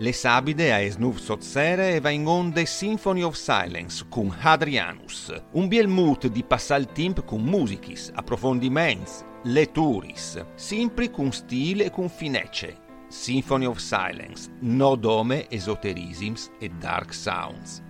Le sabide a esnuv sozzere e va in onde Symphony of Silence con Hadrianus, un biel mood di passal timp con musichis, approfondiments, leturis, sempre con stile e con finecce. Symphony of Silence, no dome esoterisms e dark sounds.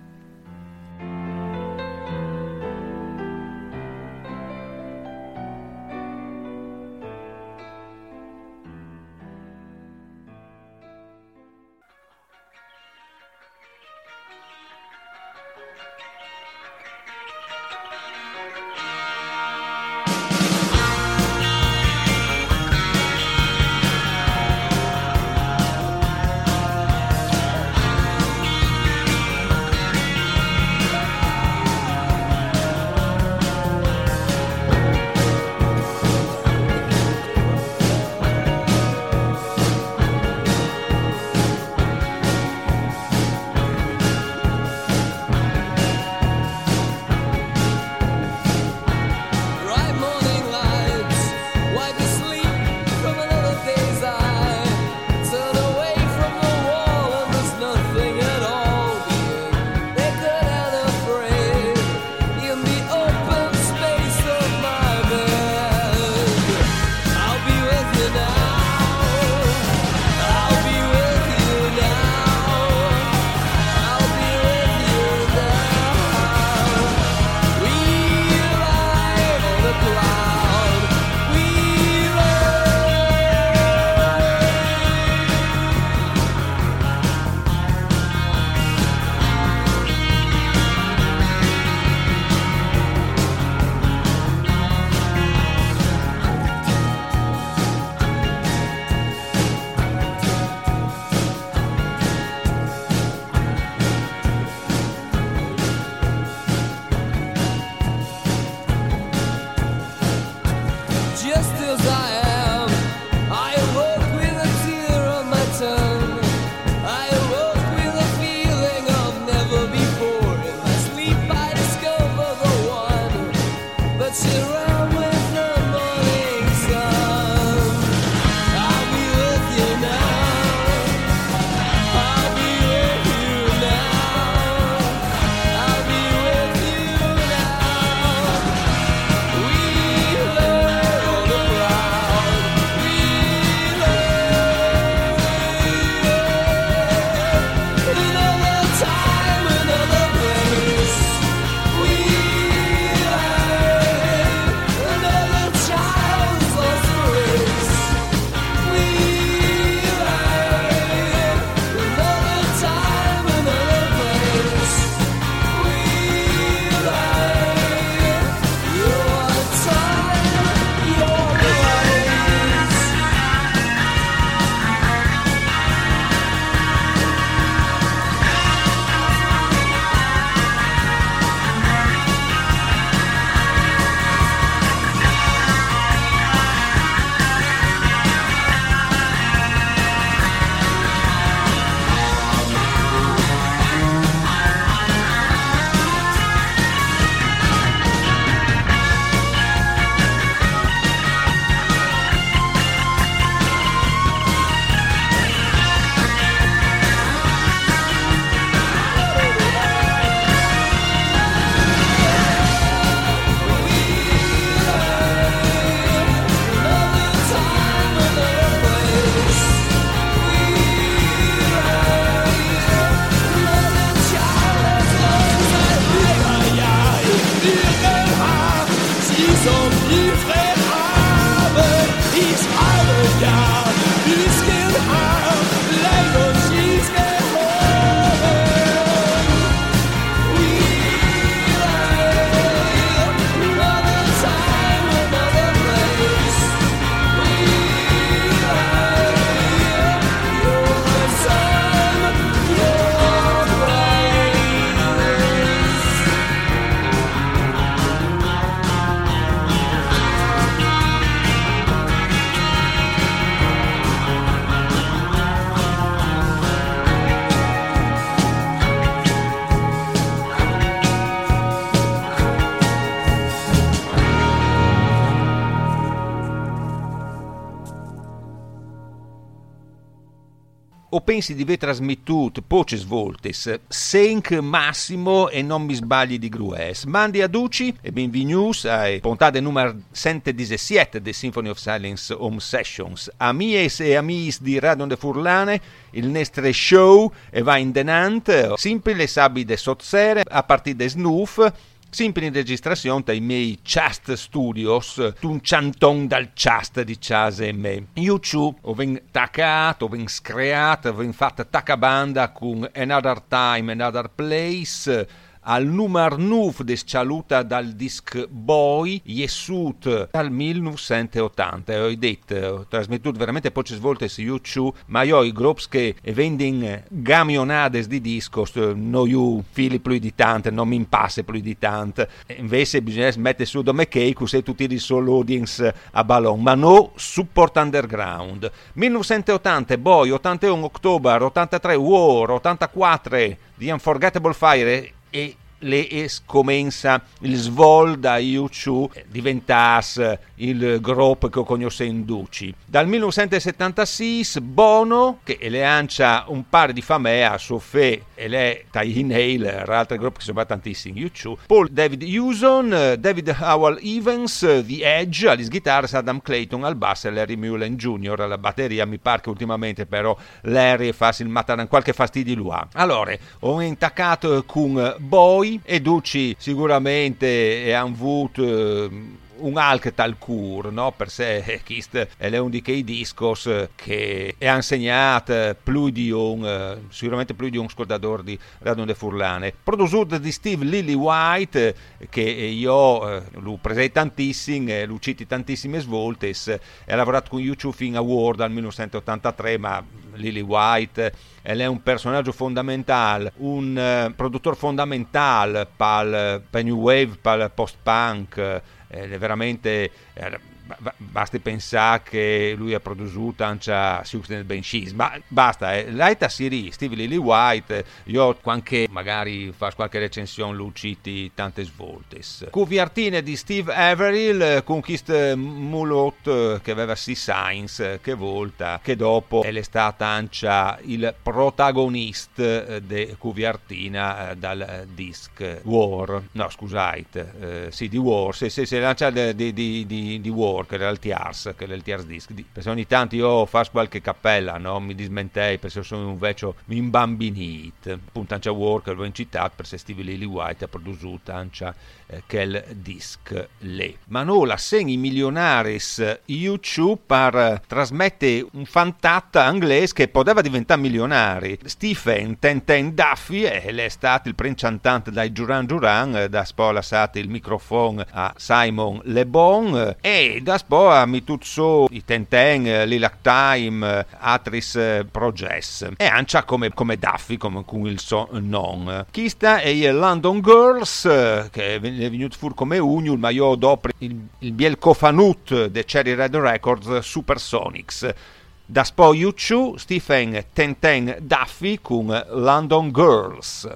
Pensi di aver trasmettuto poche svolte, senk massimo e non mi sbagli di grues. Mandi a Duci e benvenuti a puntata numero 117 del Symphony of Silence Home Sessions. Amici e amici di Radio de Furlane, il nostro show va in denant, simple sabide sozzere a partire da Snoof, Sempre in registrazione dai miei Chast Studios, un canton dal Chast di Chase e me. Ciù ho ben taccato, ho ben screato, ho ben fatto taccabanda con Another Time, Another Place, al numero 9 des chaluta dal disc Boy Yesut dal 1980 e ho detto ho trasmesso veramente poche svolte su YouTube ma io i gruppi che vendono gamionades di discos non io fili più di tante non mi impasse più di tante invece bisogna mettere su dome che così tutti di solo audience a ballon ma no support underground. 1980 Boy 81 ottobre 83 War 84 The Unforgettable Fire e le scomensa il svol da YouTube diventasse il gruppo che conosce in Duci. Dal 1976 Bono, che lancia un par di famè a Sofè e le Tai Inhaler, altri gruppi che sono tantissimi YouTube, Paul David Hewson, David Howell Evans, The Edge, alle chitarre Adam Clayton al basso e Larry Mullen Jr. alla batteria, mi pare che ultimamente però Larry fa il matare qualche fastidio lui ha. Allora, ho intaccato con Boy e Duci sicuramente hanno avuto un alc tal cur, no? per sé Kist è un di quei discos che è insegnato più di un, sicuramente più di un ascoltatore di Radio de Furlane. Prodotto di Steve Lillywhite, che io eh, lo presento tantissimo, lo citi tantissime svolte, ha lavorato con YouTube Film Award dal 1983, ma Lillywhite è un personaggio fondamentale, un produttore fondamentale per il New Wave, per il post-punk, veramente eh, basti pensare che lui ha prodotto anche Substance Benchies ma basta eh. l'aita Siri Steve Lily White io anche magari fa qualche recensione lui citi tante svolte Cuviartine di Steve Averill con questo mulot che aveva sì Science che volta che dopo è stata anche il protagonista di Cuviartina eh, dal disc War. No scusate eh, sì di War se, se, se lancia di War che era il Tiars, che era il Disc. Perché ogni tanto io faccio qualche cappella, no? mi dismentei perché sono un vecchio imbambinito. Appunto, anche Worker l'ho incitato perché Steve Lily White ha prodotto anche eh, quel disc lì. Ma no, la segni milionaris YouTube per trasmette un fantatta inglese che poteva diventare milionari. Stephen Tenten Duffy è stato il princiantante dai Duran Duran, da poi lasciato il microfono a Simon Le Bon e da poi mi tutto i Tenten, Lilac Time, Atris Progress e anche come, come Duffy, come il suo nome. Chi sta è il London Girls che è venuto fuori come Union, ma io dopo il, il biel cofanut de Cherry Red Records Supersonics. Da Spo U2, Stephen Tenten Duffy con London Girls.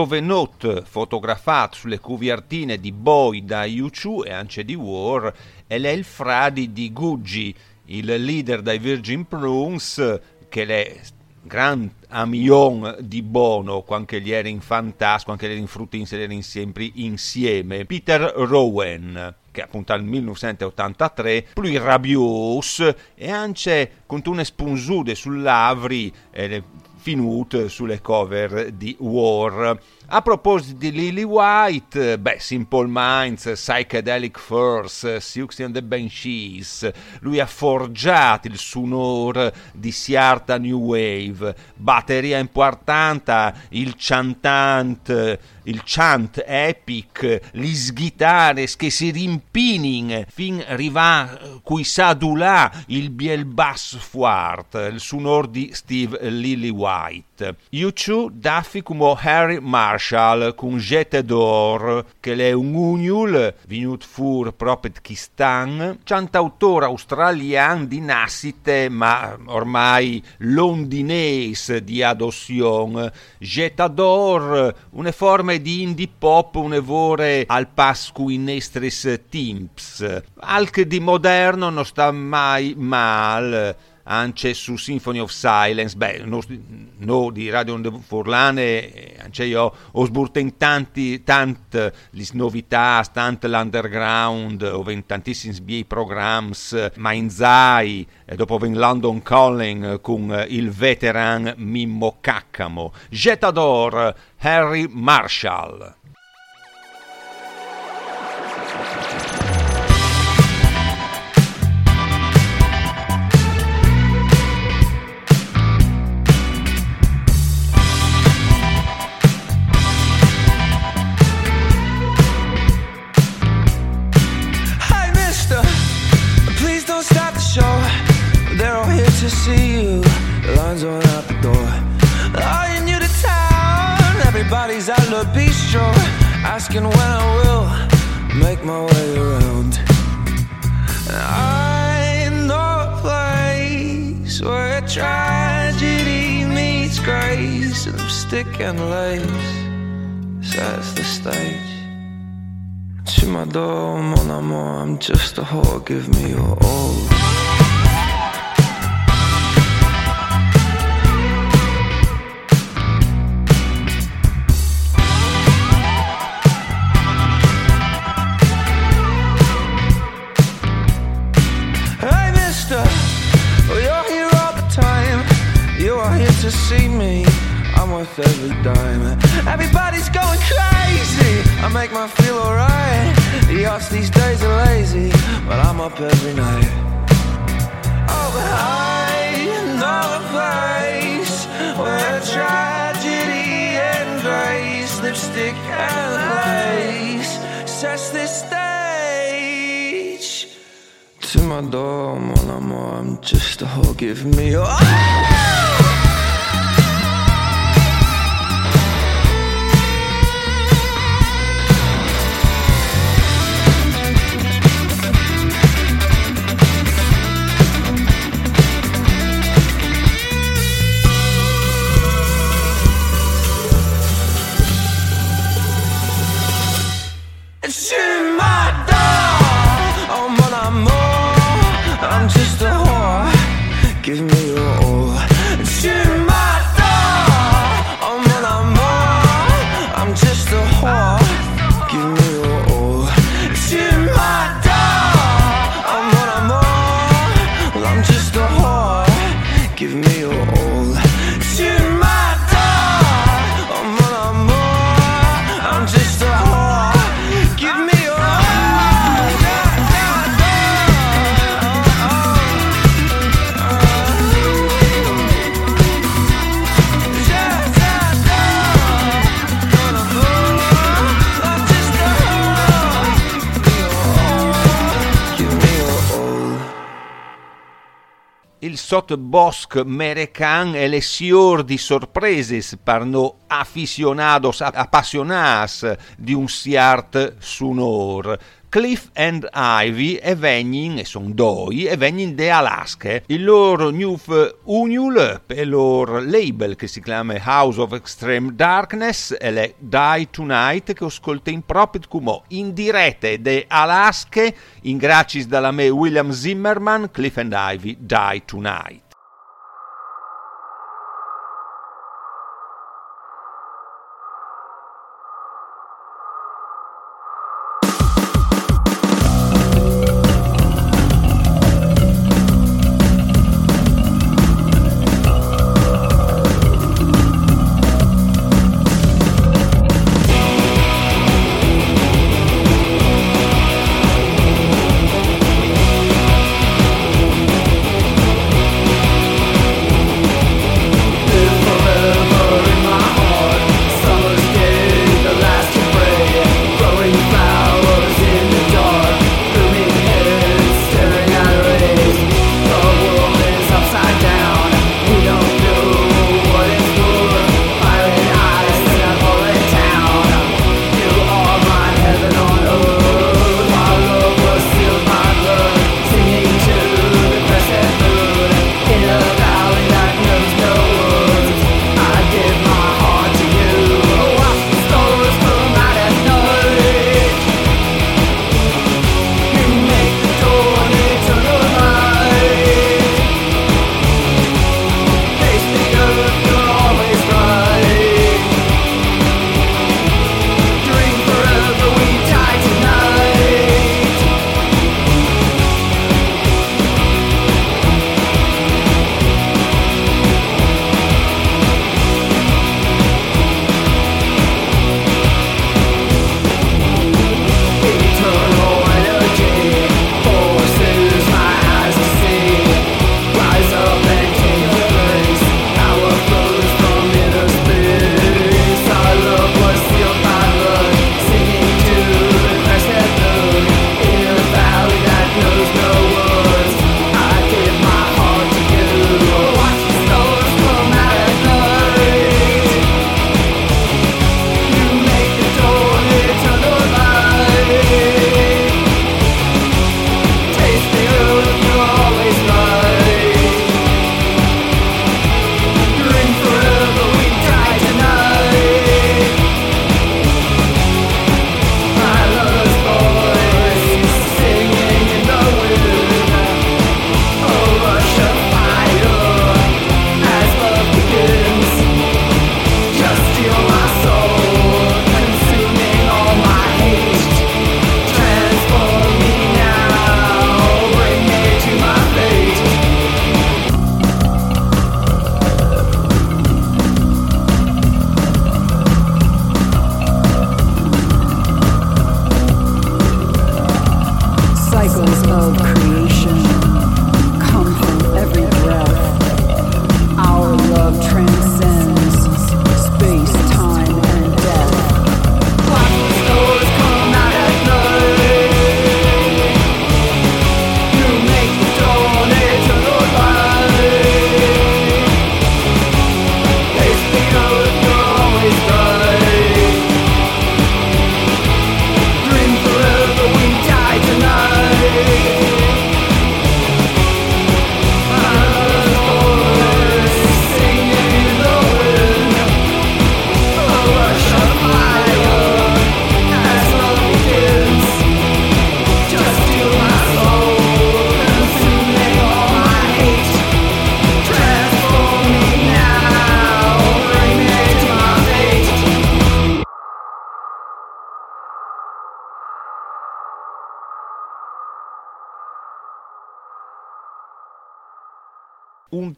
Il Zovenot fotografato sulle copertine di Boy da U2 e anche di War è il fradi di Guggi, il leader dei Virgin Prunes che è gran amion di Bono quando gli era in Fantasco, gli era in Fruttins erano sempre insieme. Peter Rowan che appunto nel 1983, più rabios e anche con una spunzude sull'Avri eh, finute sulle cover di War. A proposito di Lily White, beh, Simple Minds, Psychedelic First, Siouxsie and the Banshees, lui ha forgiato il sonore di Siarta New Wave, batteria importante, il chantante, il chant epic, gli sghitare che si rimpinin fin arriva cui sadula il biel bass fuart, il sonore di Steve Lily White. U2 daffi come Harry Marshall Marshall con Jette d'Or, che è un ugnul venuto fur proprio Kistan, cantautore australiano di nascite ma ormai londinese di adozione. Jette d'Or, una forma di indie pop un'evore al pascu in estris timps. Alc di moderno non sta mai mal anche su Symphony of Silence, beh, no, no di Radio Forlane, anche io ho sburten tanti, tante le novità, tante l'underground, in tantissimi bei programmi, ma in Zai, e dopo ven London Calling con il veteran Mimmo Caccamo, Jetador Harry Marshall. See you. Lines on out the door. Are you new to town? Everybody's at the bistro, asking when I will make my way around. I know a place where tragedy meets grace, and stick and lace sets the stage. To my door, mon amour, I'm just a whore. Give me your all. Give me your. Sot bosc merecan e le sior di sorpreses par no aficionados, appassionados di un siart sunor. Cliff and Ivy e vegnin, e son doi, e vegnin de Alaska. Il loro Newf Uniul e il loro label che si chiama House of Extreme Darkness e le Die Tonight che ascolta proprio come in dirette de Alaska in gracis dalla me William Zimmerman Cliff and Ivy Die Tonight.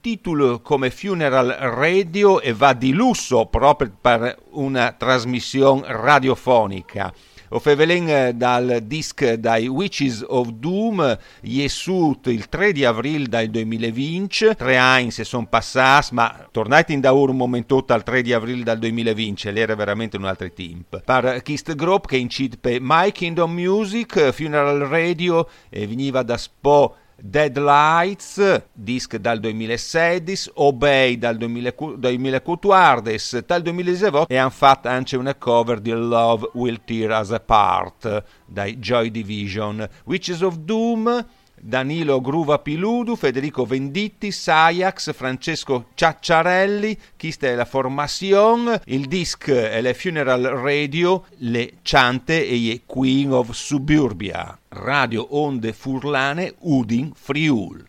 Titolo come Funeral Radio e va di lusso proprio per una trasmissione radiofonica. O fevelen dal disc dai Witches of Doom, Jesut il 3 di aprile del 2020, tre anni se sono passati, ma tornate in da un momento al 3 di aprile del 2020, l'era veramente un altro tempo. Per Kist Group che incide per My Kingdom Music, Funeral Radio, e veniva da Spo Deadlights, disc dal 2016, Obey dal 2014, dal 2018 e hanno fatto anche una cover di Love Will Tear Us Apart dai Joy Division. Witches of Doom Danilo Gruva Piludu, Federico Venditti, Sajax, Francesco Ciacciarelli, questa è la formazione, il disc è le Funeral Radio, le Ciante e i Queen of Suburbia, Radio Onde Furlane, Udin, Friul.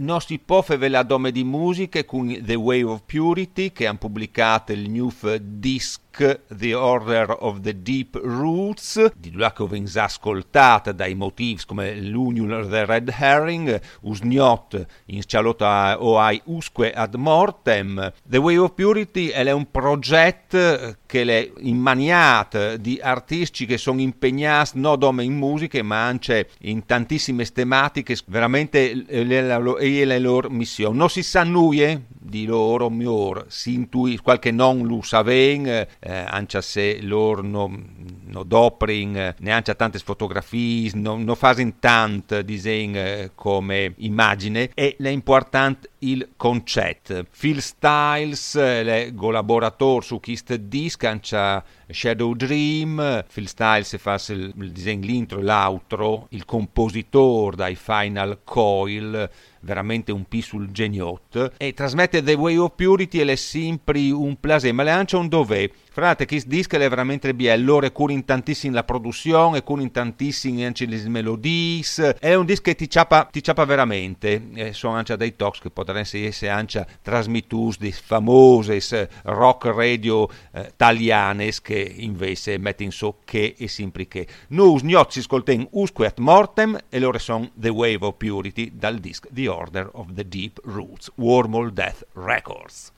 Non si può fare la dome di musica con The Way of Purity che hanno pubblicato il new disc The Order of the Deep Roots, di là che ho ascoltata dai motivi come l'Union the Red Herring, Usniot in Cialota o ai Usque ad Mortem. The Way of Purity è un progetto che è immaniato di artisti che sono impegnati non solo in musica ma anche in tantissime tematiche, veramente è la, loro missione. Non si sa nulla di loro, miglior, si intuisce, qualche non lo saven, eh, anche se loro non no dopring, neanche tante fotografie, non no fanno tanto disegno eh, come immagine, e l'importante il concetto. Phil Styles, il collaboratore su questo disco, anche Shadow Dream, Phil Styles fa il, il disegno l'intro e l'outro, il compositore dai Final Coil, veramente un P sul geniot, e trasmette The Way of Purity e è sempre un plaisir, ma le anche un dov'è. Frate, questo disco è veramente bello, loro curano tantissimo la produzione, curano tantissimo anche le melodie, è un disco che ti ciapa, ti ciapa veramente, e sono anche dei talks che potrebbero essere anche trasmittus di famose rock radio eh, italiane che invece mettono so che e sempre che. Noi gnozzi ascoltiamo Usque at Mortem e loro sono The Wave of Purity dal disco The Order of the Deep Roots, Wormhole Death Records.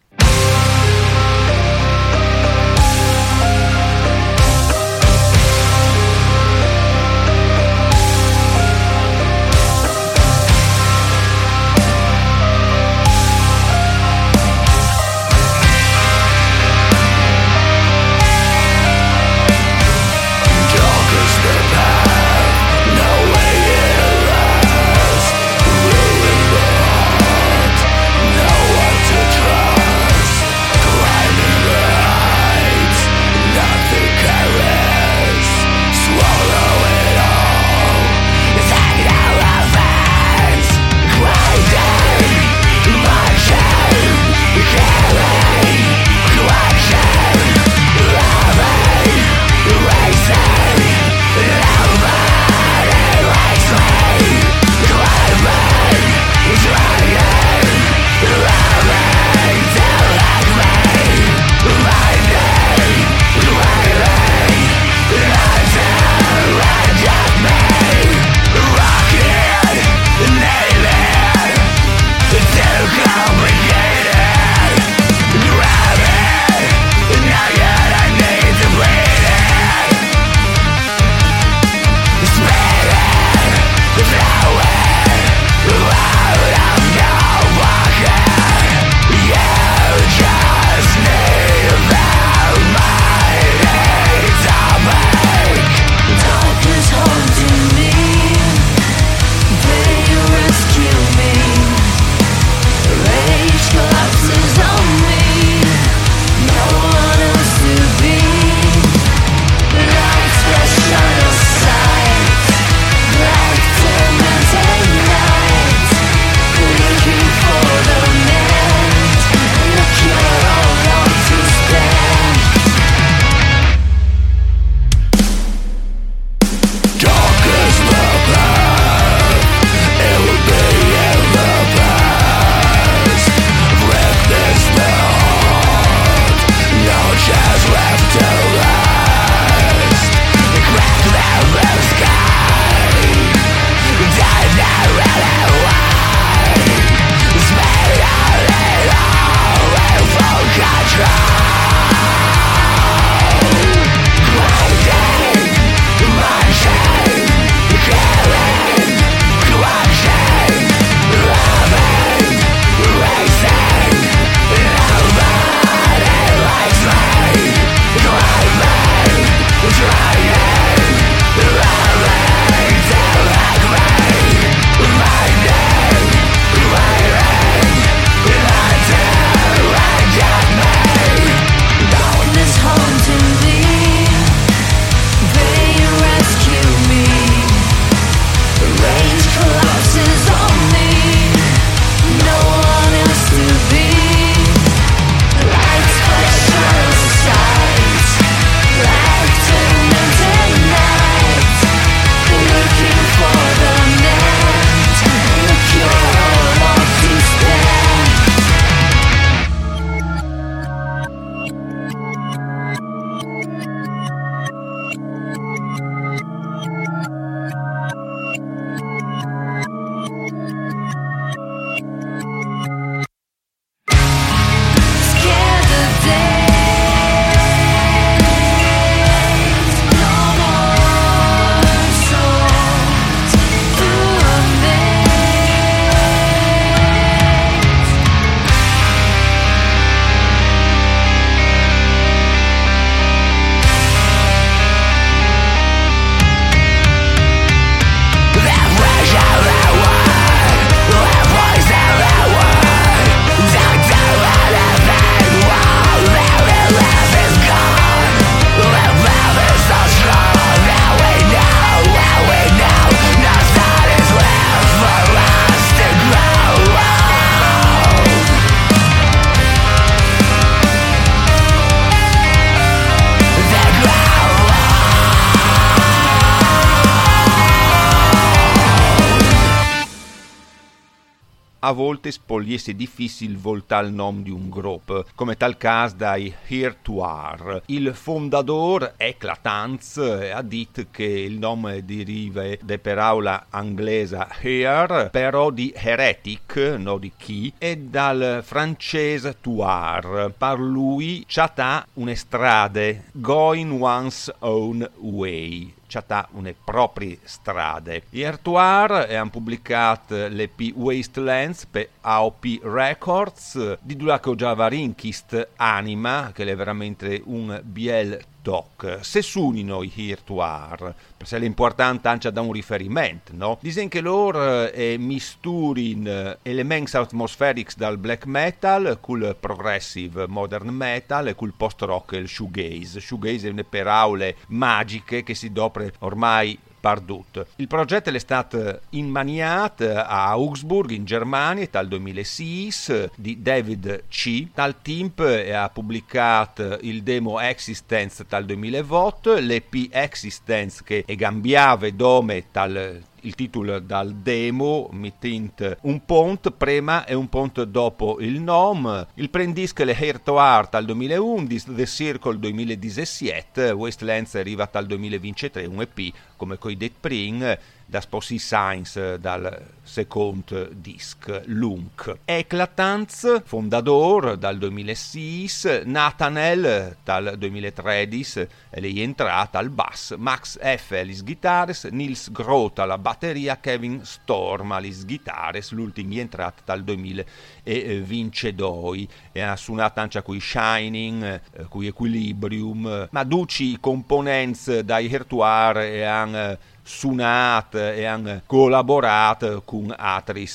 A volte spoliesse difficile voltar il nome di un gruppo, come tal caso dai Hirtuar. Il fondatore Eclatans ha detto che il nome deriva da parola inglese here, però di heretic, no di chi, e dal francese tuar. Per lui c'ha una strada, going one's own way c'ha une proprie strade. Iertuar hanno pubblicato l'EP Wastelands per AOP Records, di Dulaco Javarinkist Anima, che è veramente un biel doc. Se sunino i Hirtuar, perché l'importante anche da un riferimento, no? Dicono che loro eh, misturin elementi atmospherics dal black metal col progressive modern metal e col post rock e il shoegaze. Shoegaze è una paraule magiche che si dopre ormai perdut. Il progetto è stato immaniato a Augsburg in Germania dal 2006 di David C. Tal team ha pubblicato il demo Existence dal 2008, l'EP Existence che è cambiava dome dal il titolo dal demo mittint un pont prima e un pont dopo il nome il prendisc le to Art al 2011 The Circle 2017 Wastelands arriva dal 2023 un EP come coi Dead Pring da Sposi Science dal secondo disc Lunk. Eclatance, fondatore dal 2006, Nathaniel dal 2013, e lei è entrata al bass, Max F. alle guitares, Nils Groth alla batteria, Kevin Storm alle guitares, l'ultimo è entrato dal 2022 e ha suonato anche qui Shining, eh, qui Equilibrium, ma duci componenti dai Hertuar e hanno suonato e hanno collaborato con altri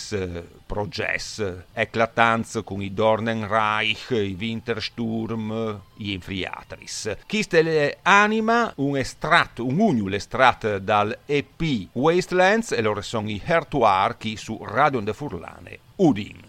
progetti, eclatanza con i Dornenreich, i Wintersturm, gli Infriatris. Queste anima un estratto, un ugnul estratto dal EP Wastelands e loro sono i Hertuar chi su Radio de Furlane. Udin.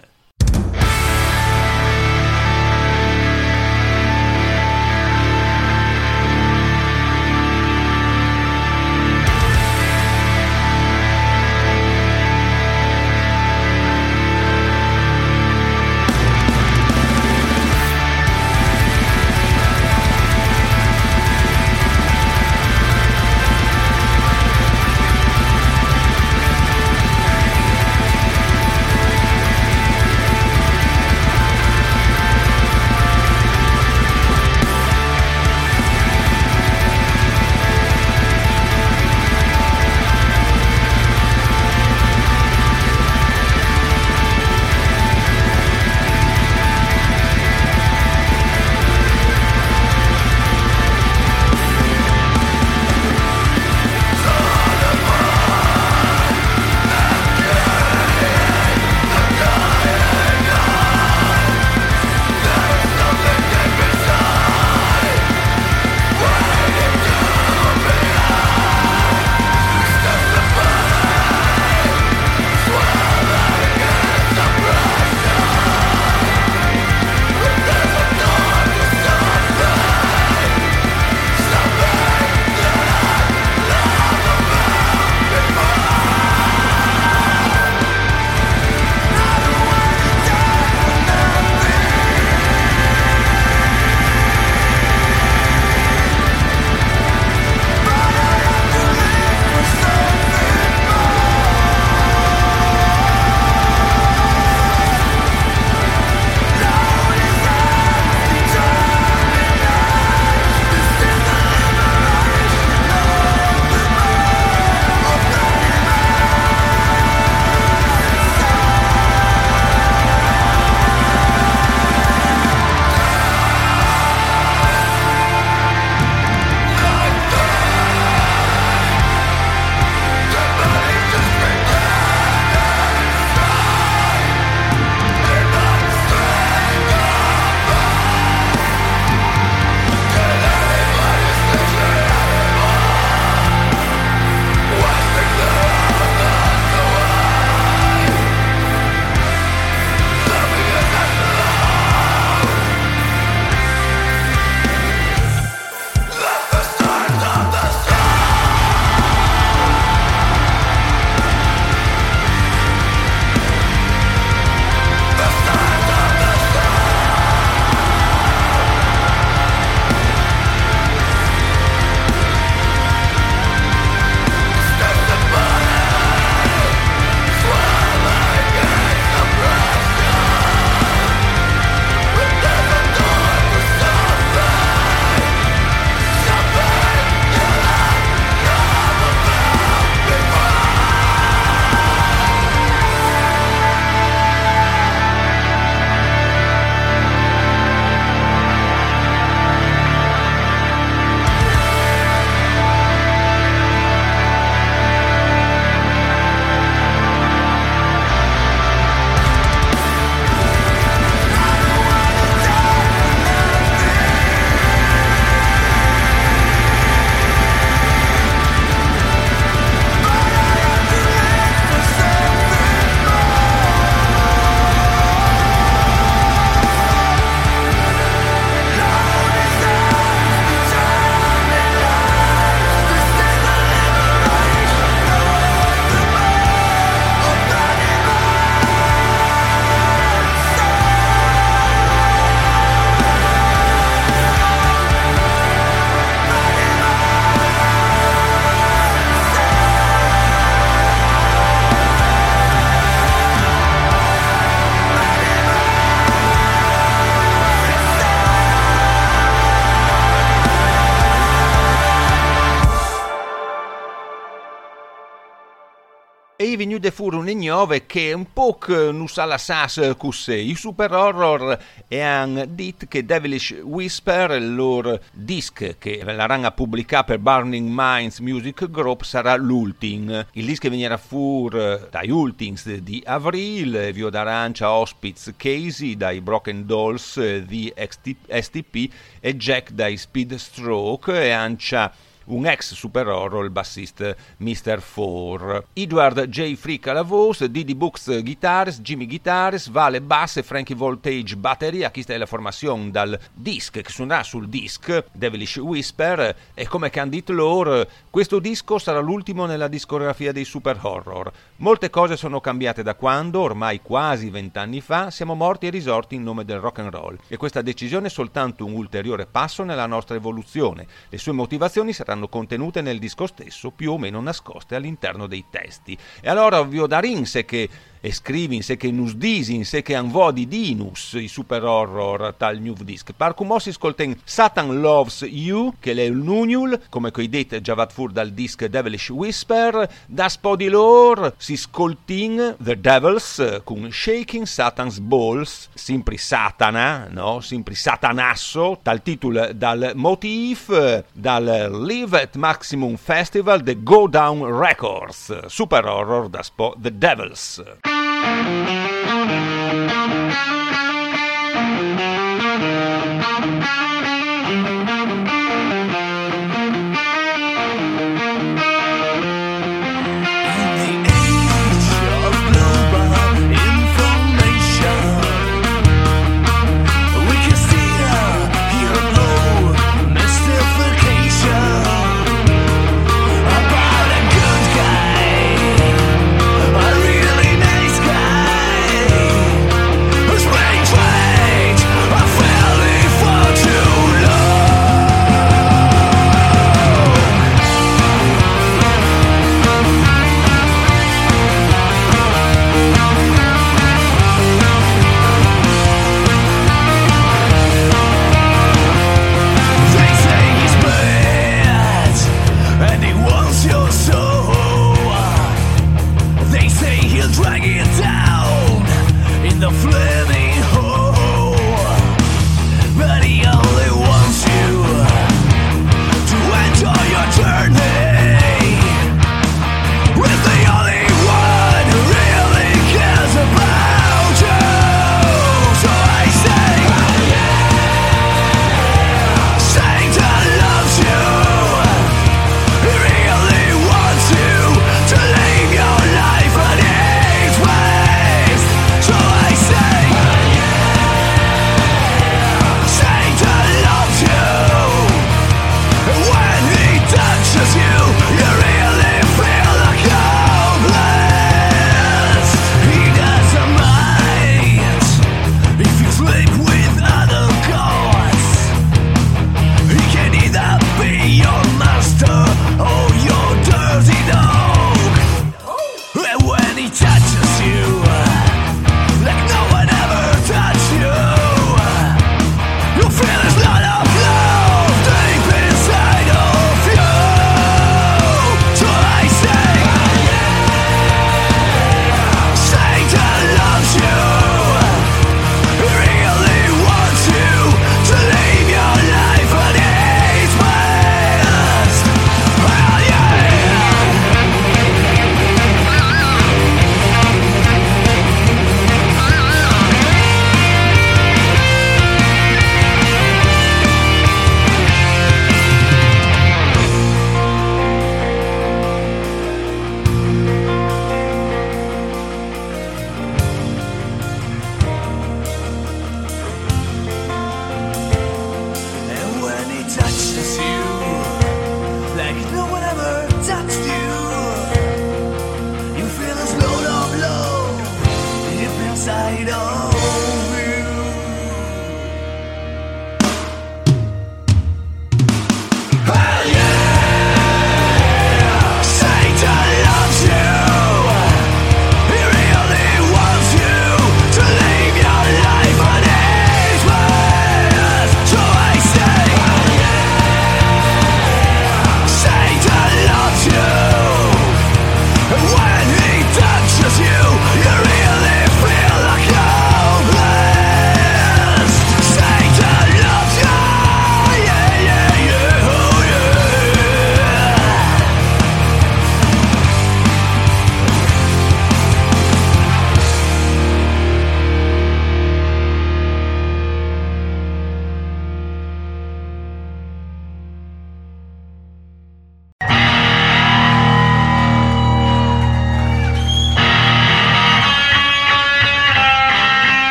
I venu de fur un ignove che un po' nu sa la sas cusse. I super horror e han dit che Devilish Whisper, il loro disc che la pubblicare per Burning Minds Music Group, sarà l'ultim. Il disc venirà fur dai ultings di Avril, Vio d'Arancia, Hospice, Casey, dai Broken Dolls di STP e Jack dai Speed Stroke e ancia un ex super horror, il bassista Mr. Four. Edward J. Frick alla voce, Didi Books guitars, Jimmy guitars, Vale bass e Frankie Voltage batteria. Questa è la formazione dal disc che suonerà sul disc Devilish Whisper e come detto loro, questo disco sarà l'ultimo nella discografia dei super horror. Molte cose sono cambiate da quando, ormai quasi vent'anni fa, siamo morti e risorti in nome del rock and roll e questa decisione è soltanto un ulteriore passo nella nostra evoluzione. Le sue motivazioni saranno saranno contenute nel disco stesso, più o meno nascoste all'interno dei testi. E allora vi ho da rinse che e scrivinse che nus disinse che anvo di dinus i super horror tal new disc. Par cum si scolten Satan Loves You, che è un nuniul, come coi det giavat fur dal disc Devilish Whisper, da spodi lor si scoltin The Devils con Shaking Satan's Balls, simpri Satana, no? Simpri Satanasso, tal titolo dal motif dal Live at Maximum Festival The Go Down Records, super horror da spo The Devils. Nome di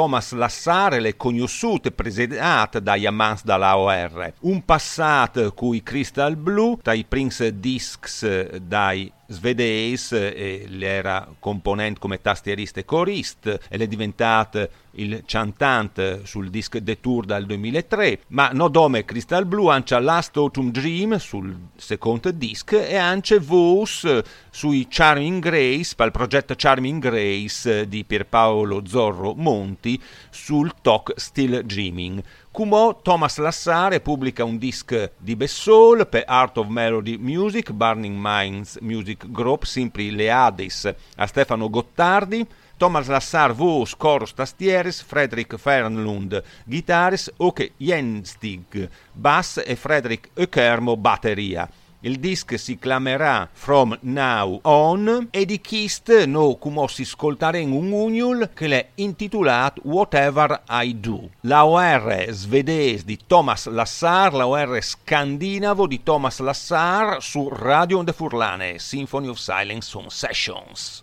Thomas Lassare le conosciute presentata dagli amanti dalla OR. Un passato cui Crystal Blue, dai Prince Discs, dai svedese, e era componente come tastierista e corista, ed è diventata il cantante sul disc The Tour dal 2003, ma nodome Crystal Blue anche Last Autumn Dream sul secondo disc e anche Voice sui Charming Grace, il progetto Charming Grace di Pierpaolo Zorro Monti sul talk Still Dreaming. Cumò Thomas Lassare pubblica un disc di Bessol per Art of Melody Music, Burning Minds Music Group, Simply Leadis a Stefano Gottardi, Thomas Lassar voce, chorus, tastieres, Frederick Fernlund chitarris, Oke Jenstig bass e Frederick Ökermo batteria. Il disc si chiamerà From Now On e di Kist no come si ascoltare in un uniul che l'è intitolato Whatever I Do. La svedese di Thomas Lassar, la scandinavo di Thomas Lassar su Radio de Furlane, Symphony of Silence on Sessions.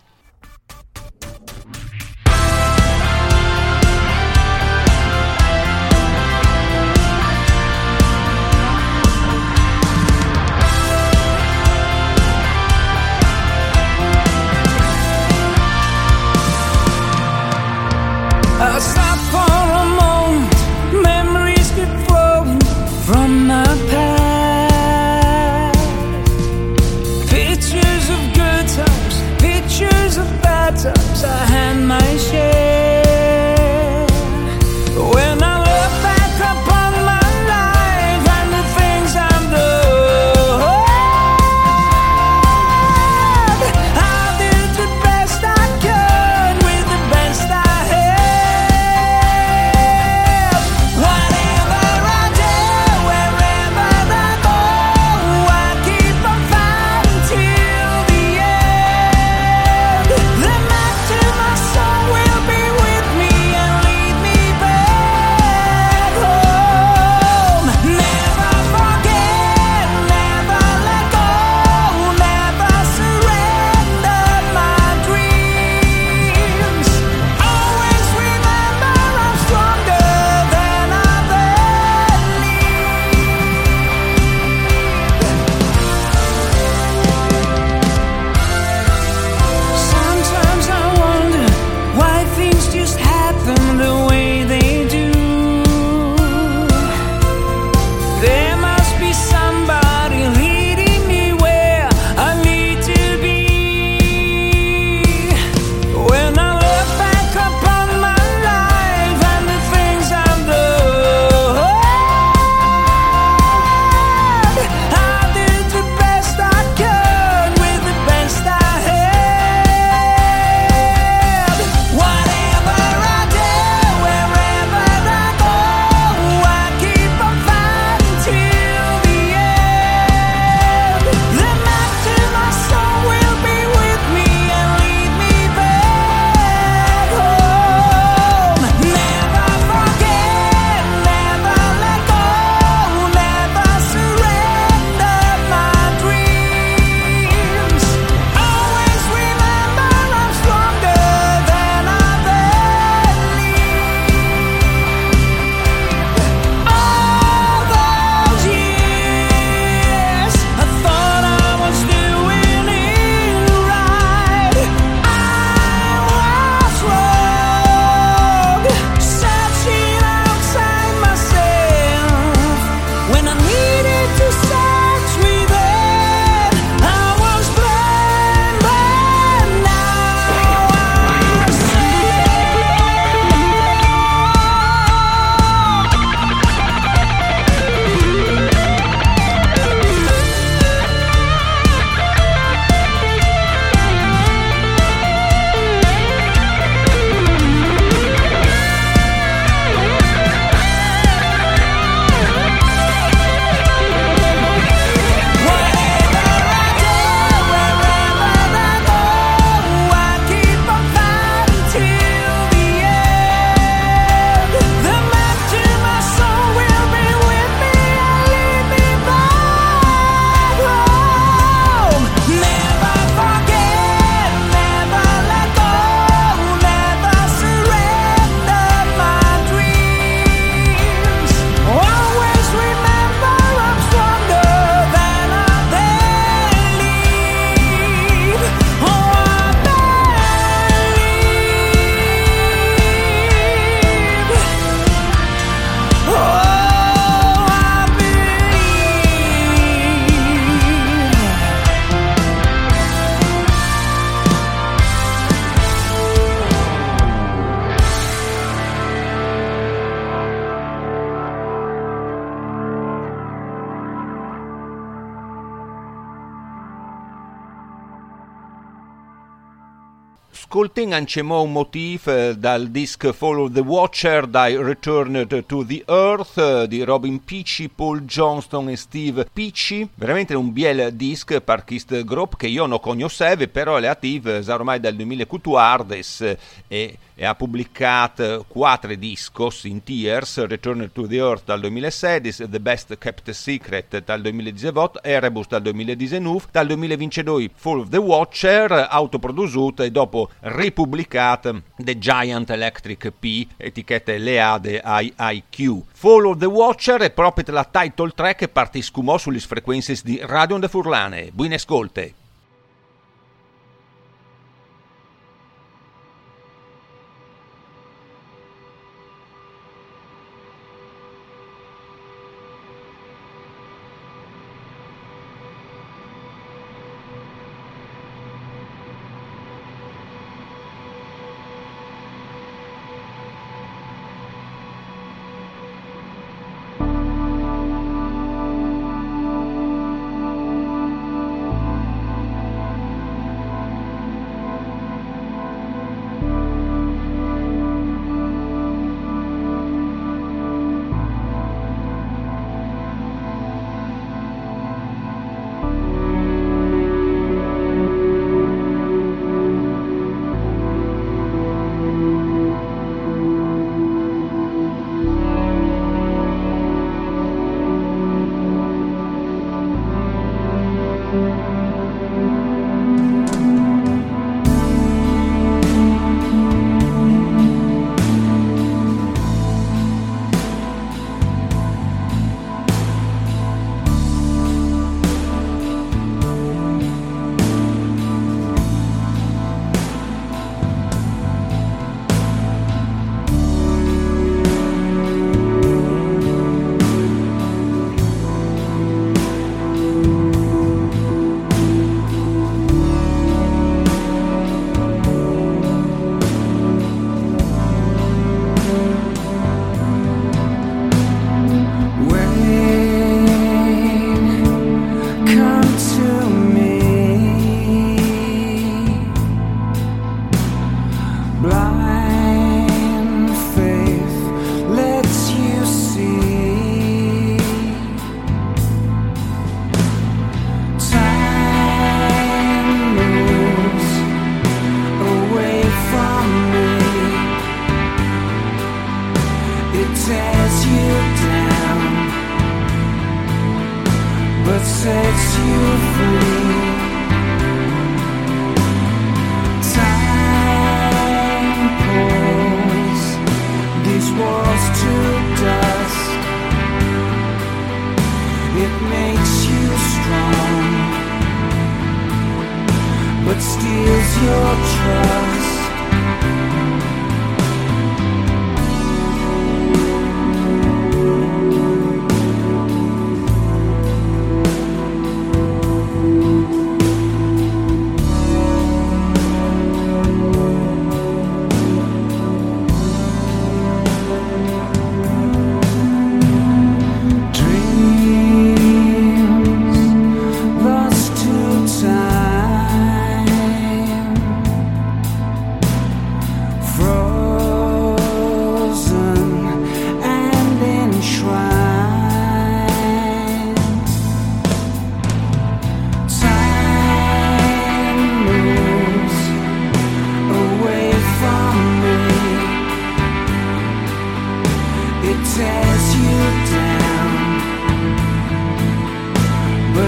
Un motif eh, dal disc Follow the Watcher dai Returned to the Earth eh, di Robin Peachy, Paul Johnston e Steve Peachy. Veramente un biel disc quest group che io non conoscevo, però è attivo ormai dal 2014 e e ha pubblicato quattro discos in Tears, Return to the Earth dal 2016, The Best Kept Secret dal 2018, Erebus dal 2019, dal 2022 Fall of the Watcher, autoprodotto e dopo ripubblicato The Giant Electric P, etichette Leade IIQ. Fall of the Watcher è proprio la title track che partiscumò sulle frequenze di Radio de Furlane.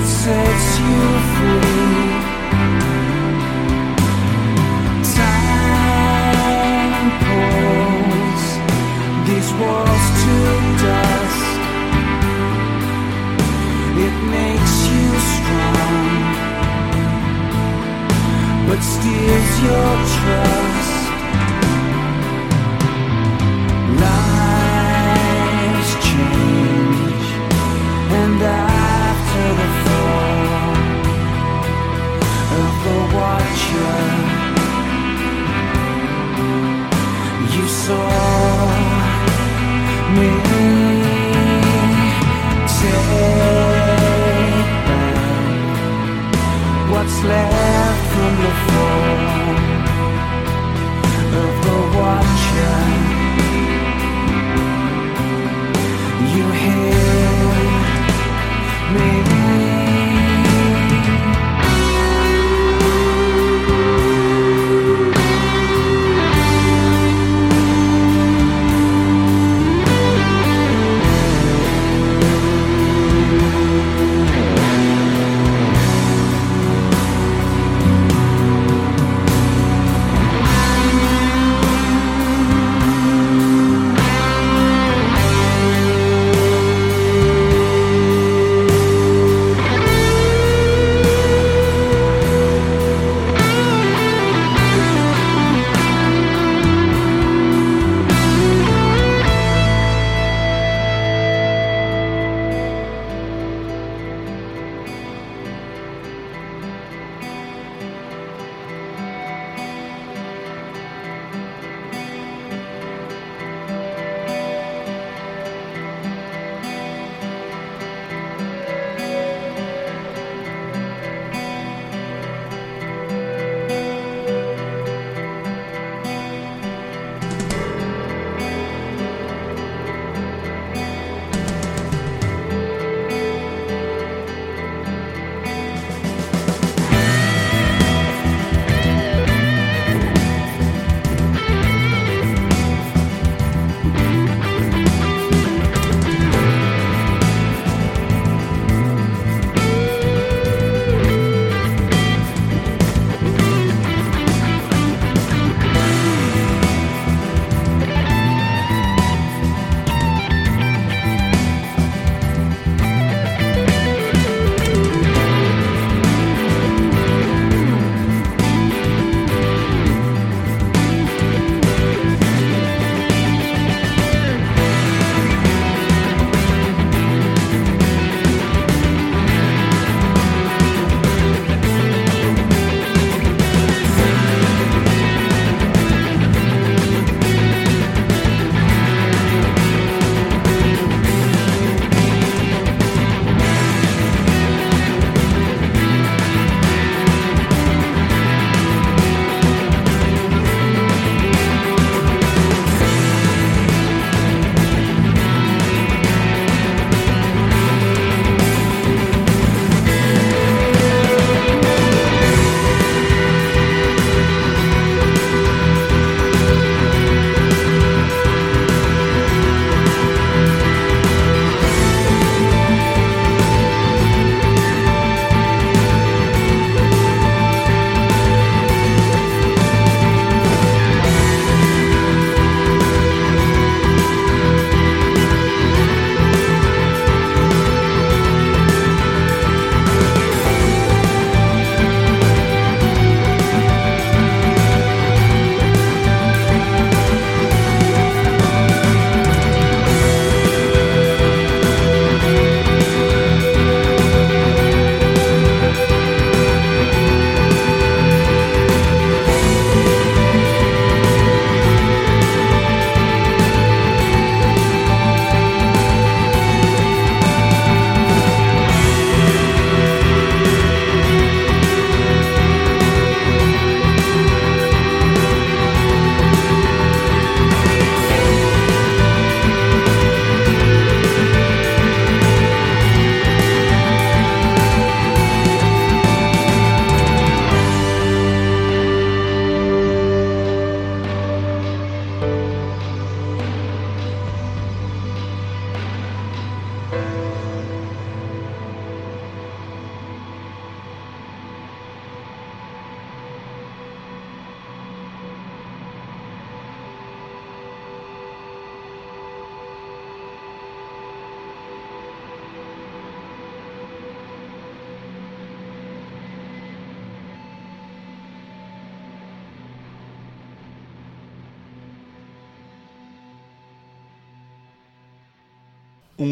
sets you free. Time pulls these walls to dust. It makes you strong, but steals your trust. What's left from the fall.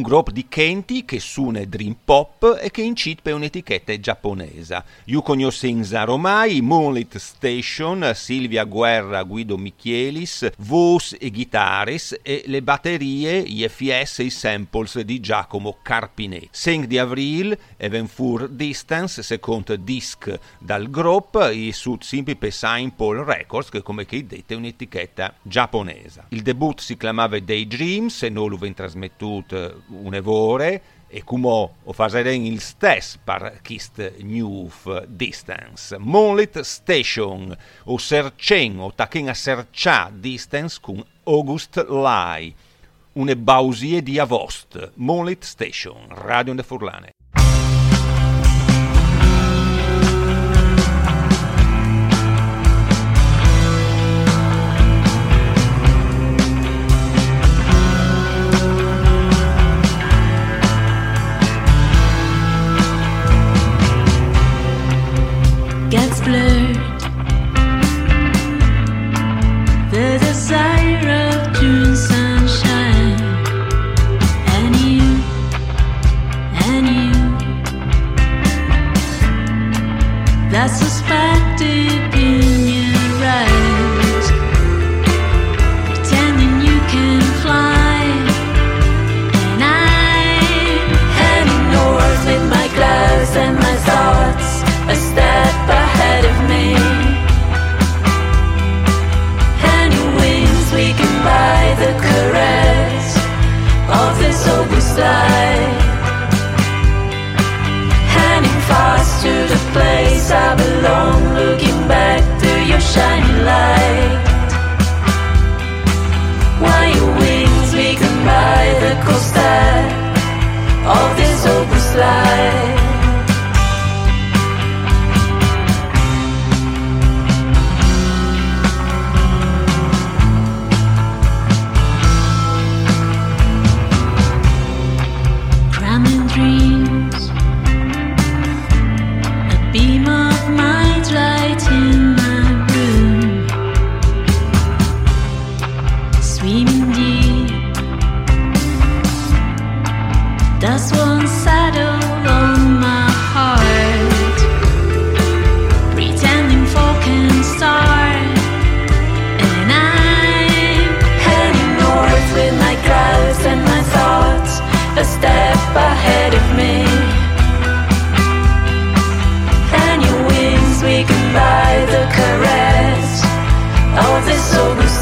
Gruppo di Kenti che suona dream pop e che incide un'etichetta giapponese. Io conosco ormai Moonlit Station, Silvia Guerra, Guido Michielis, voce e guitaris e le batterie, gli FS e i samples di Giacomo Carpinet. 5 di aprile e Venfur Distance, secondo disc dal gruppo, e su per Saint Paul Records, che come che dite è un'etichetta giapponese. Il debutto si chiamava Daydreams e non lo ven trasmettuto un'evore e come o faseren il stesso per quest new distance. Monlit Station o sercen o tachen a sercià distance con August Lai. Une bausie di avost. Monlit Station, Radio de Furlane. Gets blurred. The desire of June sunshine, and you, and you, that suspected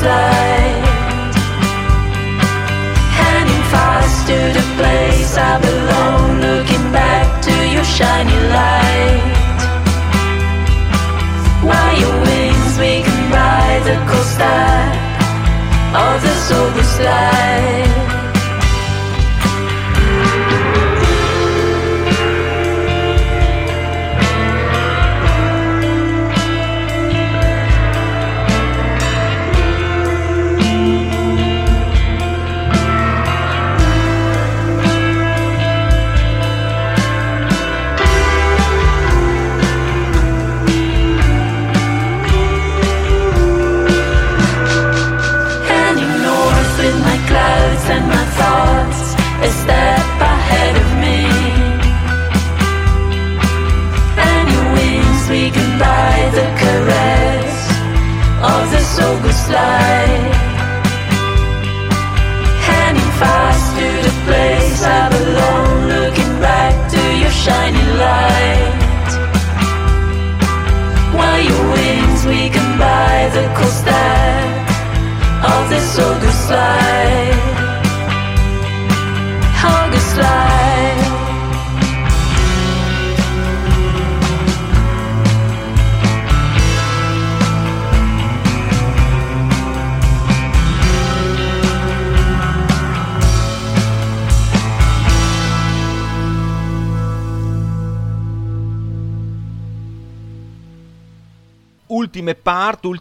August light. Heading fast to the place I belong, looking back to your shiny light. While your wings weaken by the cold step of this August light.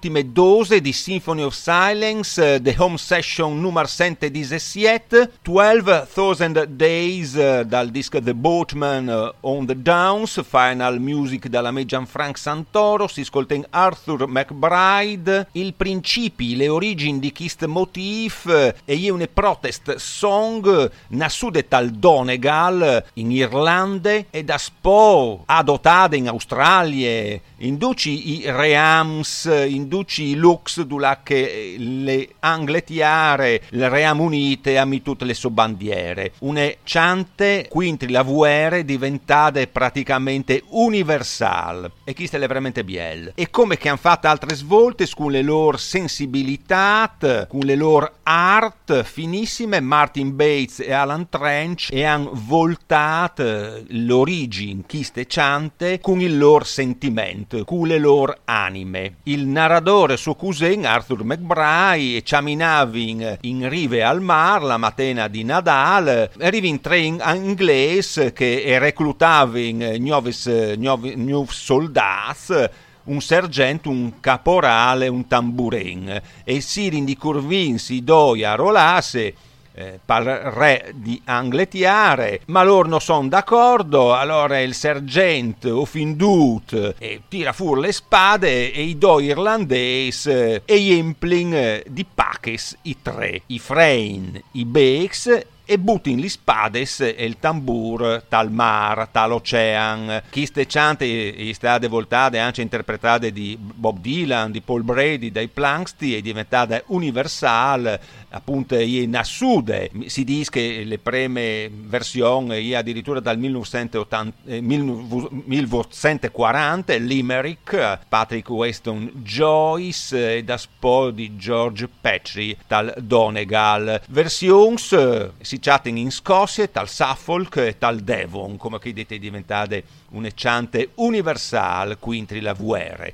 Ultime dose di Symphony of Silence, eh, The Home Session numero 117, 12,000 Days eh, dal disco The Boatman eh, on the Downs, Final Music dalla me Gianfranco Santoro, si ascolta in Arthur McBride, il principi, le origini di Kist Motif e io une protest song nassude tal Donegal in Irlande e da Spo adotate in Australia induci i reams, induci i lux dulache le angletiare, le ream unite ami tutte le bandiere. Une ciante quintri la vuere diventate praticamente universal e chi le veramente biel. E come che hanno fatto altre svolte con le loro sensibilità, con le loro art finissime, Martin Bates e Alan Trench e hanno voltato l'origine chiste ciante con il loro sentimento, con le loro anime. Il narratore suo cousin Arthur McBride camminava in, in rive al mar la mattina di Nadal, arriva in tre in inglese che reclutava in nuovi, nuovi, nuovi soldati un sergente, un caporale, un tamburin e Sirin di Curvin si doia rolasse eh, par re di Angletiare, ma loro non sono d'accordo, allora il sergente offindut eh, tira fuori le spade e i due irlandesi eh, e gli implin eh, di Paches i tre, i Frein, i Bex e butin li spades e il tambur tal mar, tal ocean. Queste chante state voltate anche interpretate di Bob Dylan, di Paul Brady, dai Planksty, è diventata universale appunto in assude si dice che le prime versioni addirittura dal 1980, eh, 1940 Limerick Patrick Weston Joyce e da spo di George Petrie tal Donegal versions eh, si chatten in Scozia tal Suffolk e tal Devon come che dite diventate un'ecciante universal quintri la VR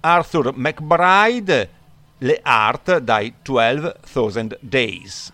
Arthur McBride le art dai 12,000 Days.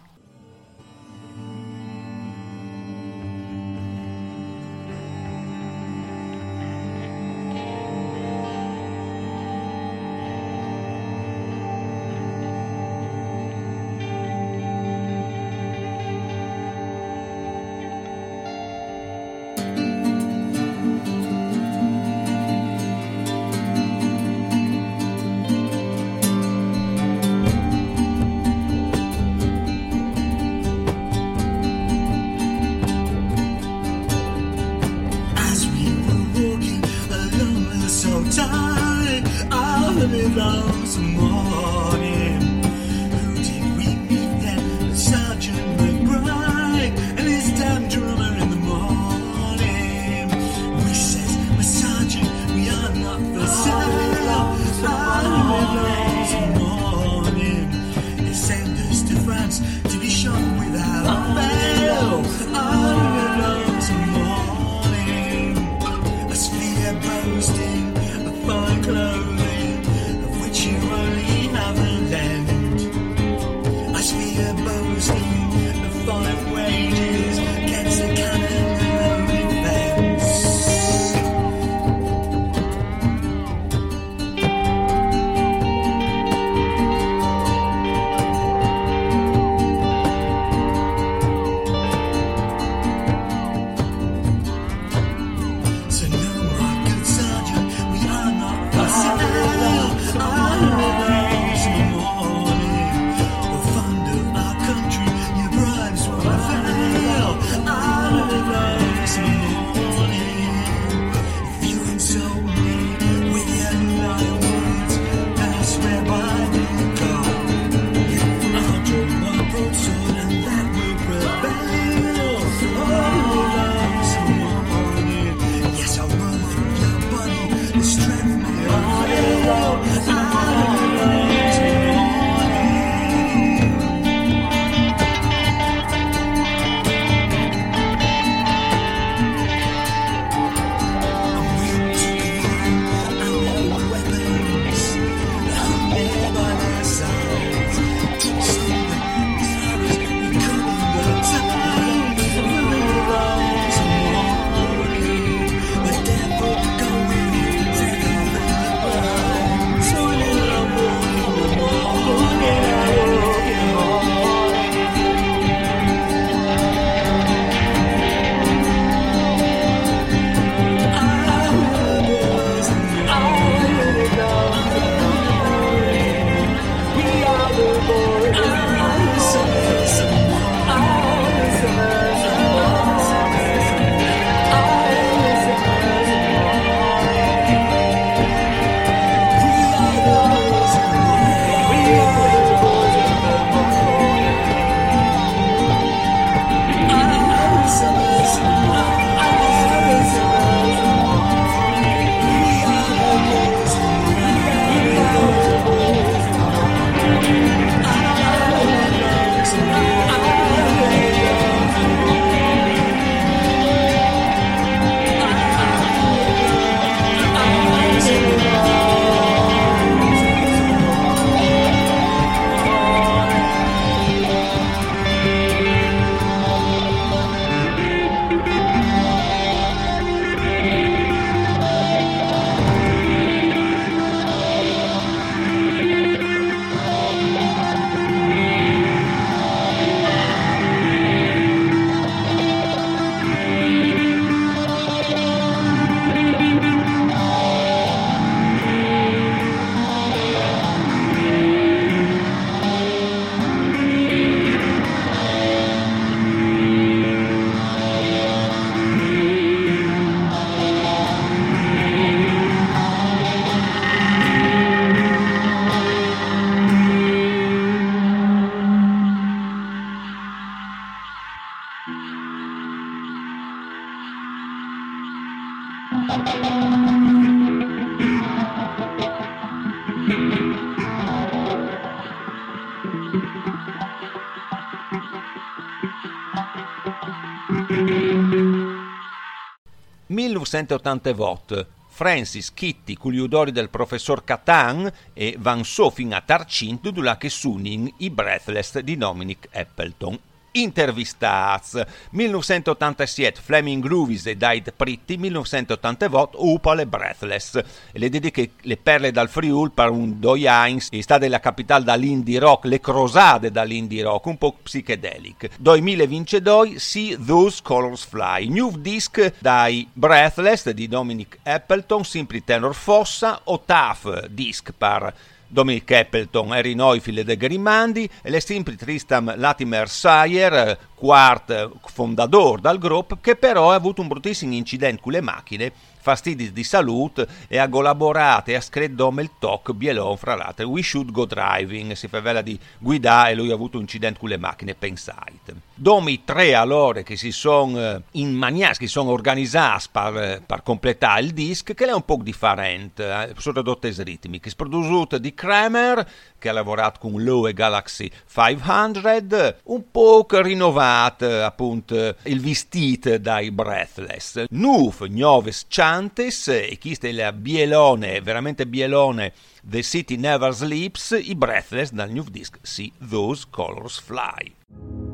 Vot. Francis, Kitty, odori del professor Catan e Van So fin a Tarcint dula che sunin i Breathless di Dominic Appleton. Intervistats. 1987 Fleming Groovies e Died Pretty 1988 Upale Breathless. E le dediche le perle dal Friul per un doi Heinz e sta della capitale dall'indie rock le crosade dall'indie rock un po' psychedelic 2022 See Those Colors Fly. New Disc dai Breathless di Dominic Appleton Simply Tenor Fossa o Tough Disc per Dominic Appleton, Harry Neufeld e Grimandi e le sempre Tristam Latimer Sayer, quarto fondatore del gruppo, che però ha avuto un bruttissimo incidente con le macchine fastidi di salute e ha collaborato e ha scritto il talk bielon fra l'altro. We Should Go Driving si fa vela di guidare e lui ha avuto un incidente con le macchine pensate domi tre allora che si sono eh, maniera che sono organizzati per, per, completare il disc che è un po' differente eh, soprattutto i ritmi che è prodotto di Kramer che ha lavorato con Lowe Galaxy 500 un po' rinnovato appunto il vestito dai Breathless. Nuf, Noves Chantes e chi sta il bielone veramente bielone The City Never Sleeps i Breathless dal new disc See Those Colors Fly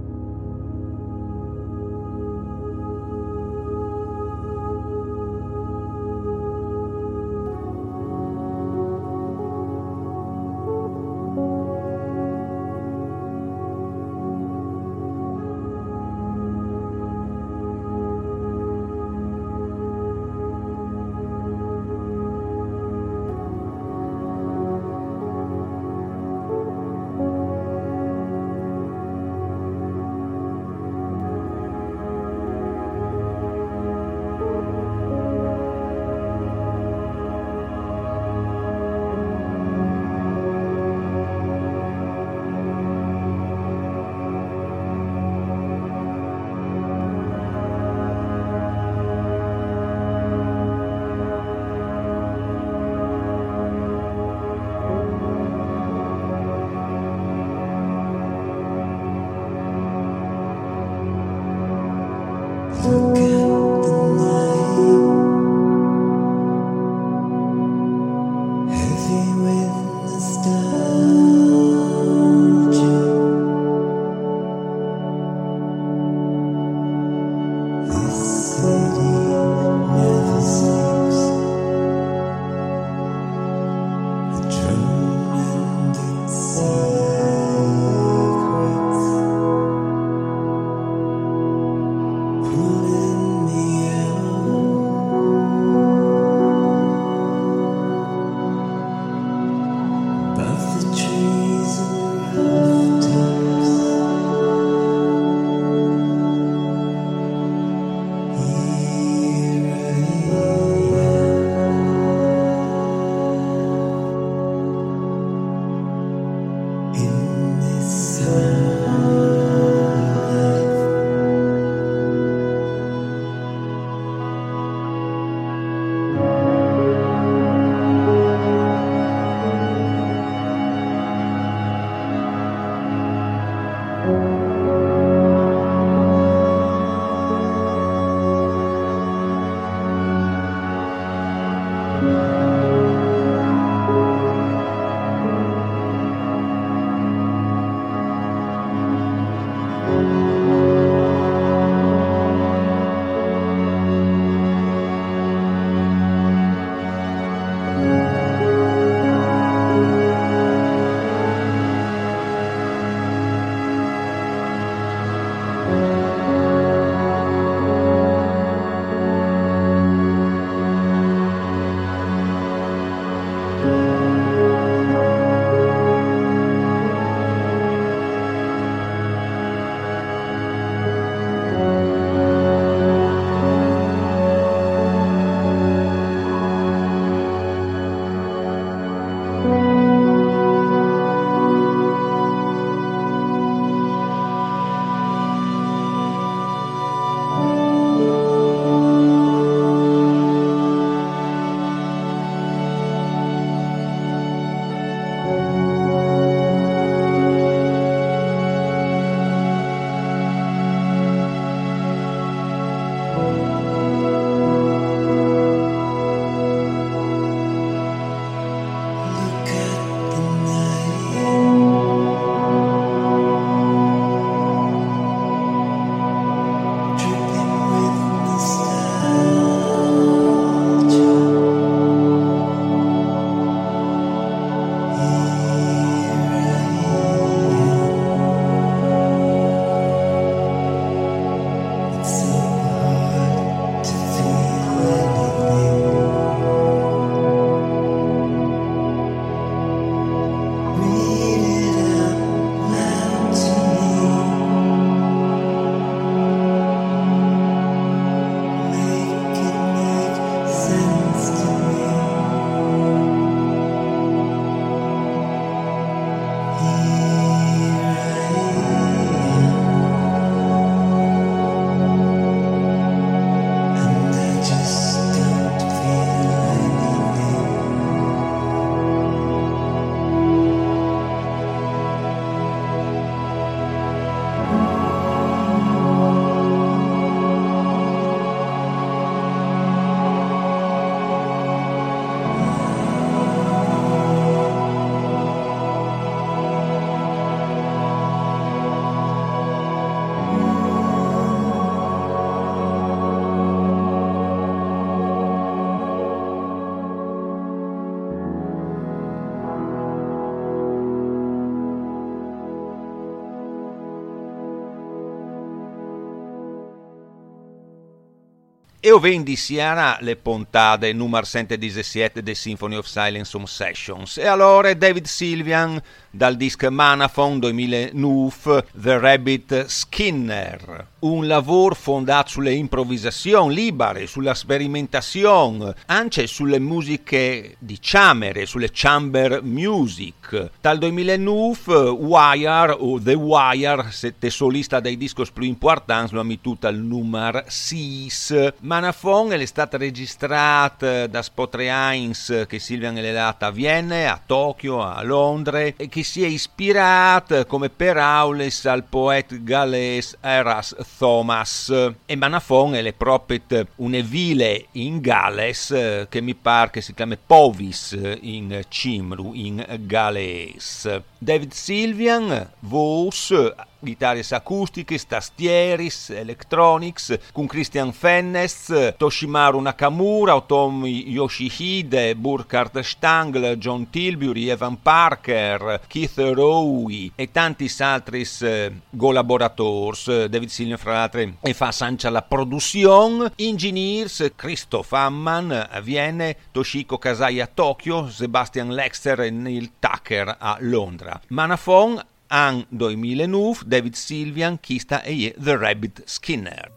e o vendi siara le pontate numero 117 de Symphony of Silence on Sessions. E allora David Sylvian dal disc Manaphone 2009 The Rabbit Skinner, un lavoro fondato sulle improvvisazioni libere, sulla sperimentazione, anche sulle musiche di chamere, sulle chamber music. Dal 2009 Wire o The Wire, sette solista dei discos più importanti, lo ha mettuto al numero 6. Manaphone è stata registrata da Spotre Heinz che Silvian è data a Vienna, a Tokyo, a Londra e che si è ispirata come per Aules al poeta galles Eras Thomas. E Manafon è proprio una ville in Galles eh, che mi pare che si chiama Povis in Cimru in Galles David Sylvian voce chitarre acustiche, tastieris, electronics, con Christian Fennesz, Toshimaru Nakamura, Otomi Yoshihide, Burkhard Stangl, John Tilbury, Evan Parker, Keith Rowe e tanti altri eh, collaborators. David Silvio, fra l'altro, e fa sancia la produzione. Engineers, Christoph Amman a Vienna, Toshiko Kasai a Tokyo, Sebastian Lexter e Neil Tucker a Londra. Manafon An 2009, David Sylvian, Kista e The Rabbit Skinner.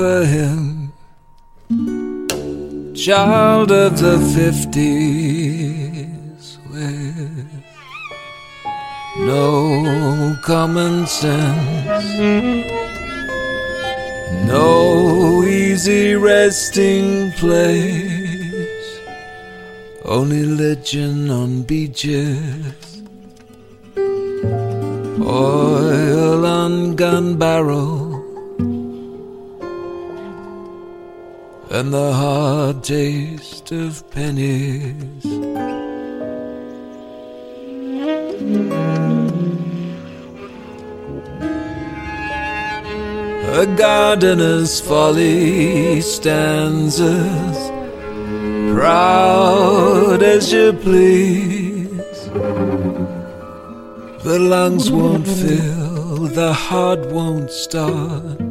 Over him, child of the fifties, with no common sense, no easy resting place, only legend on beaches, oil on gun barrels and the hard taste of pennies. A gardener's folly stanzas, proud as you please. The lungs won't fill, the heart won't start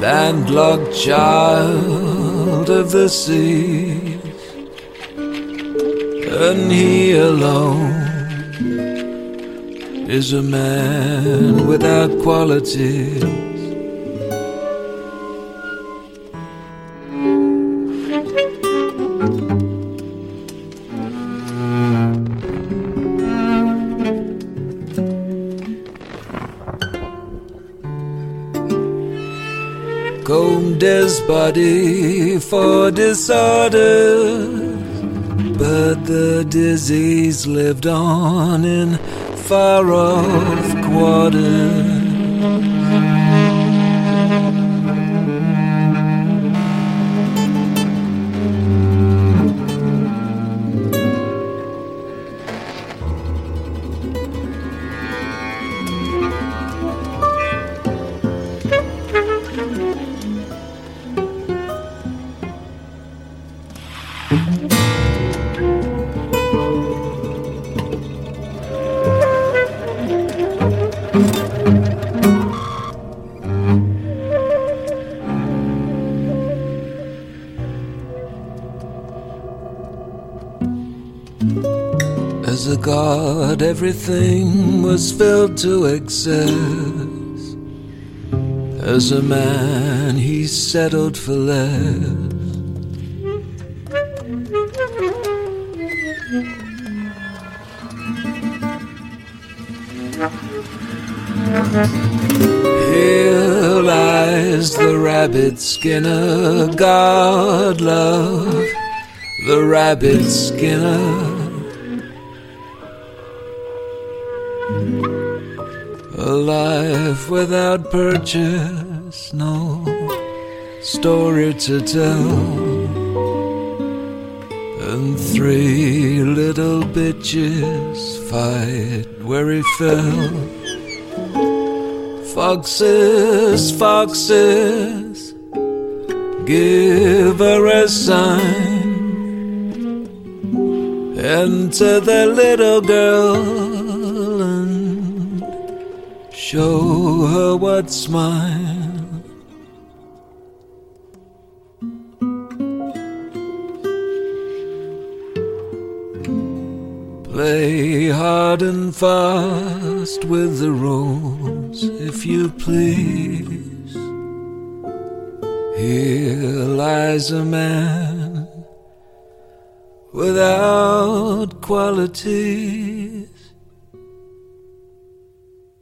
landlocked child of the seas, and he alone is a man without qualities. Body for disorders, but the disease lived on in far off quarters. Everything was filled to excess. As a man, he settled for less. Here lies the rabbit skinner, God love the rabbit skinner. Without purchase, no story to tell. And three little bitches fight where he fell. Foxes, foxes, give her a sign. Enter the little girl her what's smile. Play hard and fast with the rose, if you please. Here lies a man without qualities.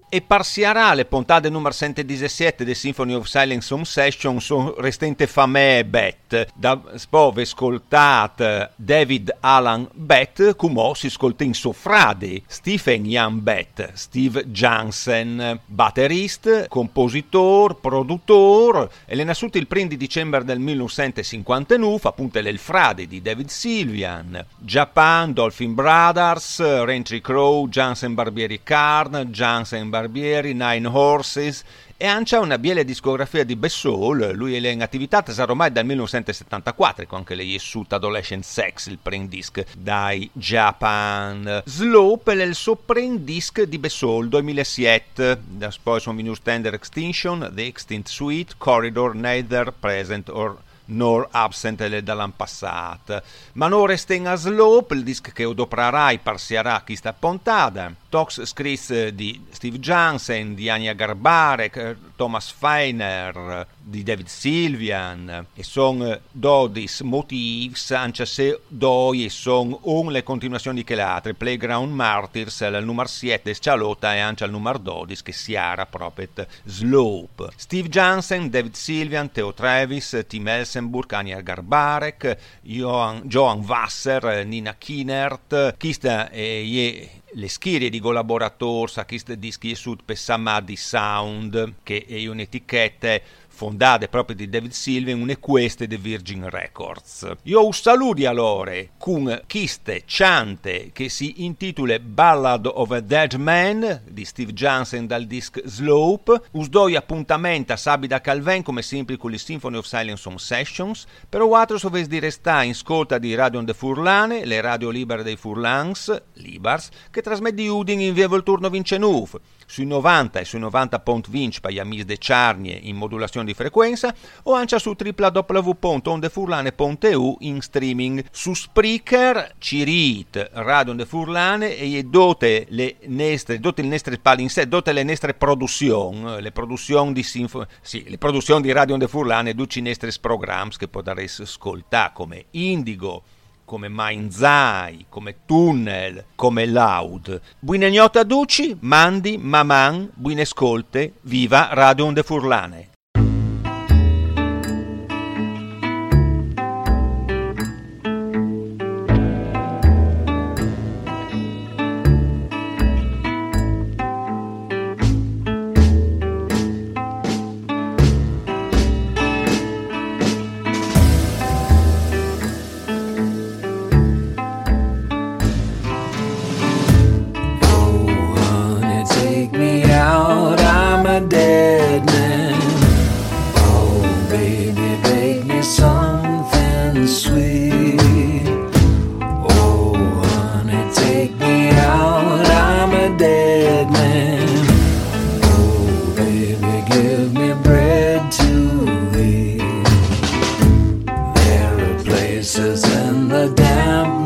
E parsiarà le puntate numero 117 del Symphony of Silence Home Session sono restante famè Bet. Da spove ascoltat David Alan Bet, come si ascolta in suo frade Stephen Ian Bet, Steve Jansen, batterista, compositor, produttore, e le nascute il 1 dicembre del 1959, appunto il frade di David Sylvian, Japan, Dolphin Brothers, Rentry Crow, Jansen Barbieri Carn, Jansen Barbieri, Nine Horses e ancia una biele discografia di Bessol, lui è in attività ormai dal 1974, con anche le Yesut Adolescent Sex, il prendisc dai Japan. Slope è il suo prendisc di Bessol 2007, da poi sono venuti Tender Extinction, The Extinct Suite, Corridor, Neither Present or nor absent dall'anno passato. Ma non resta in a slope, il disc che odoprarai parsiarà chi sta pontata. Tox scrisse di Steve Jansen, di Anya Garbarek, Thomas Feiner, di David Sylvian, e son dodis motifs, anche se doi e son un le continuazioni che le altre. Playground Martyrs, il numero 7, Scialota e anche il numero 12 che si era proprio Slope. Steve Jansen, David Sylvian, Theo Travis, Tim Elsenburg, Anya Garbarek, Johan, Johan Wasser, Nina Kinert, Kista e le schiere di collaboratori a questi dischi sud per Samadhi Sound, che è un'etichetta fondate proprio di David Sylvian, une queste di Virgin Records. Io un saluti allora con chiste ciante che si intitola Ballad of a Dead Man di Steve Jansen dal disc Slope. Us doi appuntamento a Sabida Calvin come sempre con le Symphony of Silence Home Sessions. Però altro sovesi di restare in scolta di Radio de Furlane, le radio libere dei Furlans, Libars, che trasmette di Udin in via Volturno Vincenuf sui 90 e sui 90.20 per gli amici de Ciarnie in modulazione di frequenza o anche su www.ondefurlane.eu in streaming. Su Spreaker, Cirit, Radio Onde Furlane e dote le nestre, dote le nestre palinse, dote le nestre produzioni, le produzioni di Sinfo, sì, le produzioni di Radio Onde Furlane, duci nestre programs che potreste ascoltare come Indigo, come Mainzai, come Tunnel, come Loud. Buine gnota duci, mandi, maman, buine scolte, viva Radio Onde Furlane.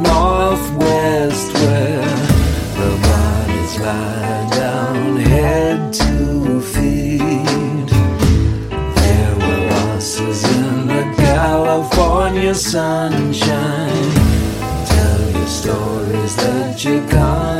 Northwest where the bodies lie down head to feet. There were losses in the California sunshine. Tell you stories that you can't